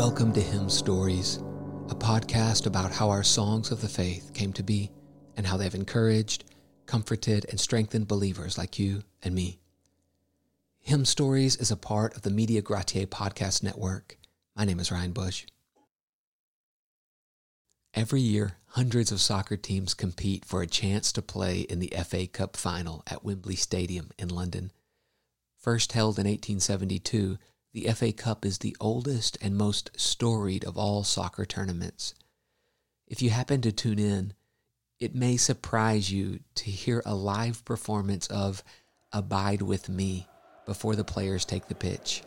Welcome to Hymn Stories, a podcast about how our songs of the faith came to be and how they've encouraged, comforted, and strengthened believers like you and me. Hymn Stories is a part of the Media Gratiae podcast network. My name is Ryan Bush. Every year, hundreds of soccer teams compete for a chance to play in the FA Cup final at Wembley Stadium in London. First held in 1872, the FA Cup is the oldest and most storied of all soccer tournaments. If you happen to tune in, it may surprise you to hear a live performance of Abide with Me before the players take the pitch.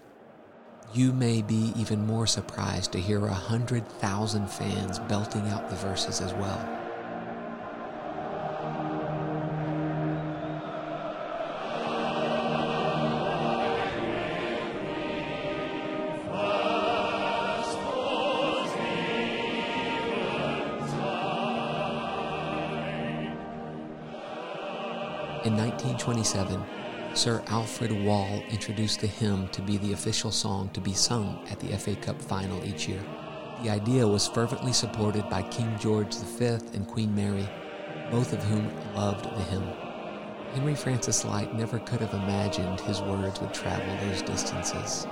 You may be even more surprised to hear a hundred thousand fans belting out the verses as well. In 1927, Sir Alfred Wall introduced the hymn to be the official song to be sung at the FA Cup final each year. The idea was fervently supported by King George V and Queen Mary, both of whom loved the hymn. Henry Francis Lyte never could have imagined his words would travel those distances.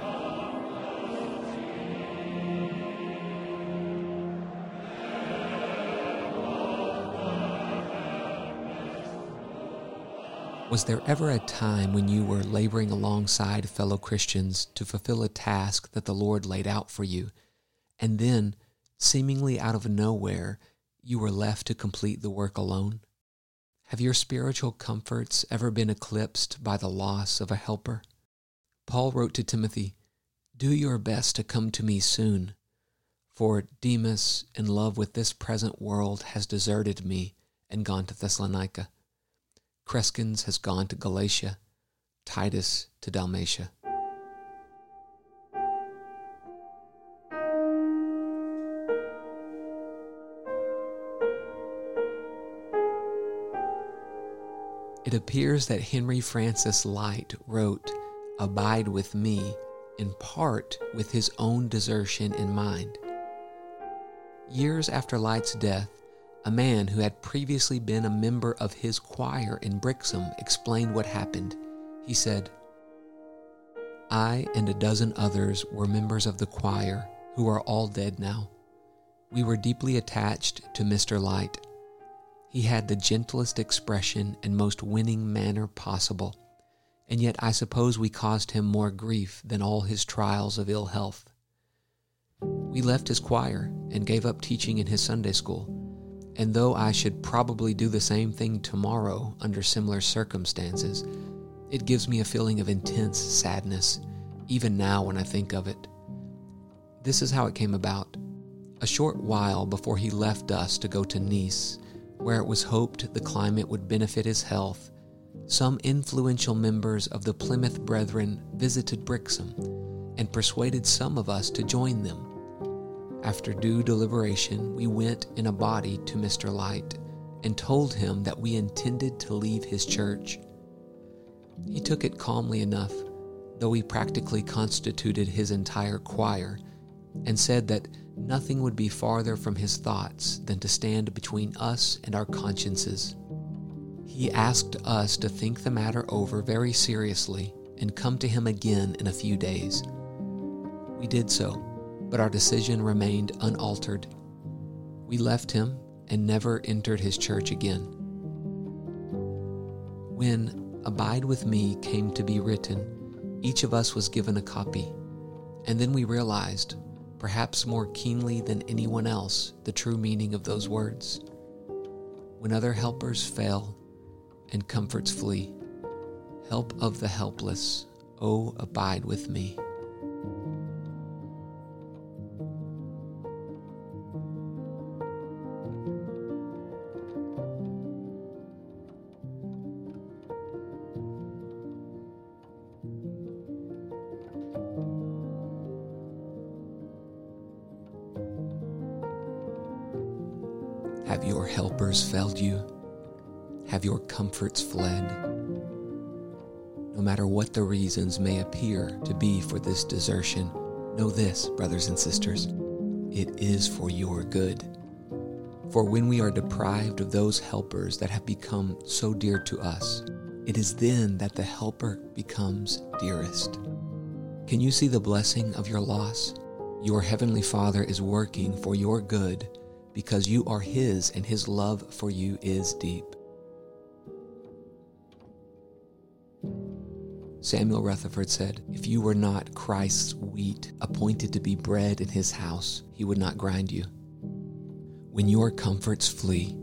Was there ever a time when you were laboring alongside fellow Christians to fulfill a task that the Lord laid out for you, and then, seemingly out of nowhere, you were left to complete the work alone? Have your spiritual comforts ever been eclipsed by the loss of a helper? Paul wrote to Timothy, Do your best to come to me soon, for Demas, in love with this present world, has deserted me and gone to Thessalonica. Crescens has gone to Galatia, Titus to Dalmatia. It appears that Henry Francis Lyte wrote Abide with Me in part with his own desertion in mind. Years after Lyte's death, a man who had previously been a member of his choir in Brixham explained what happened. He said, I and a dozen others were members of the choir who are all dead now. We were deeply attached to Mr. Lyte. He had the gentlest expression and most winning manner possible, and yet I suppose we caused him more grief than all his trials of ill health. We left his choir and gave up teaching in his Sunday school and though I should probably do the same thing tomorrow under similar circumstances, it gives me a feeling of intense sadness, even now when I think of it. This is how it came about. A short while before he left us to go to Nice, where it was hoped the climate would benefit his health, some influential members of the Plymouth Brethren visited Brixham and persuaded some of us to join them. After due deliberation, we went in a body to Mr. Lyte and told him that we intended to leave his church. He took it calmly enough, though he practically constituted his entire choir, and said that nothing would be farther from his thoughts than to stand between us and our consciences. He asked us to think the matter over very seriously and come to him again in a few days. We did so but our decision remained unaltered. We left him and never entered his church again. When Abide with Me came to be written, each of us was given a copy, and then we realized, perhaps more keenly than anyone else, the true meaning of those words. When other helpers fail and comforts flee, help of the helpless, oh, abide with me. Have your helpers failed you? Have your comforts fled? No matter what the reasons may appear to be for this desertion, Know this, brothers and sisters, it is for your good. For when we are deprived of those helpers that have become so dear to us, it is then that the helper becomes dearest. Can you see the blessing of your loss? Your heavenly Father is working for your good because you are His and His love for you is deep. Samuel Rutherford said, If you were not Christ's wheat, appointed to be bread in his house, he would not grind you. When your comforts flee,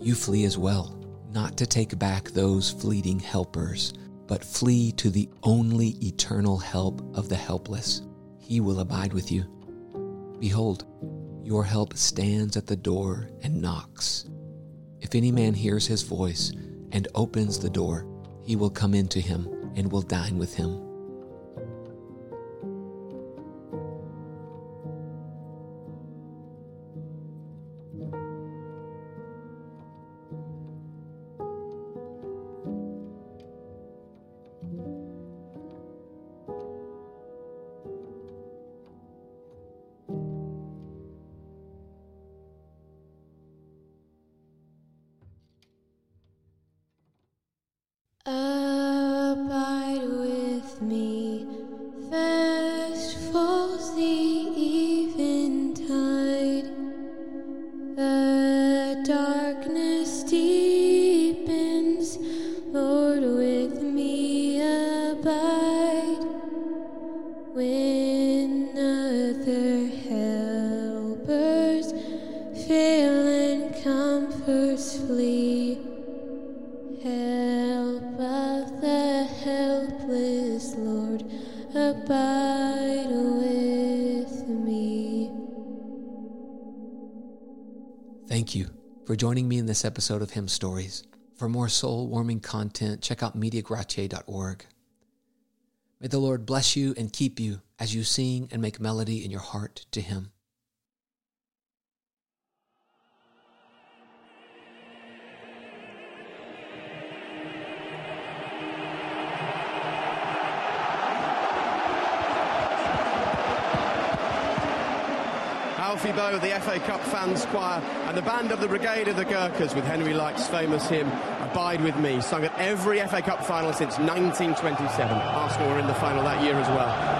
you flee as well, not to take back those fleeting helpers, but flee to the only eternal help of the helpless. He will abide with you. Behold, your help stands at the door and knocks. If any man hears his voice and opens the door, he will come into him and will dine with him. Thank you for joining me in this episode of Hymn Stories. For more soul warming content, check out MediaGratiae.org. May the Lord bless you and keep you as you sing and make melody in your heart to Him. Alfie Boe, the FA Cup fans choir, and the band of the Brigade of the Gurkhas with Henry Lyte's famous hymn, Abide With Me, sung at every FA Cup final since 1927. Arsenal were in the final that year as well.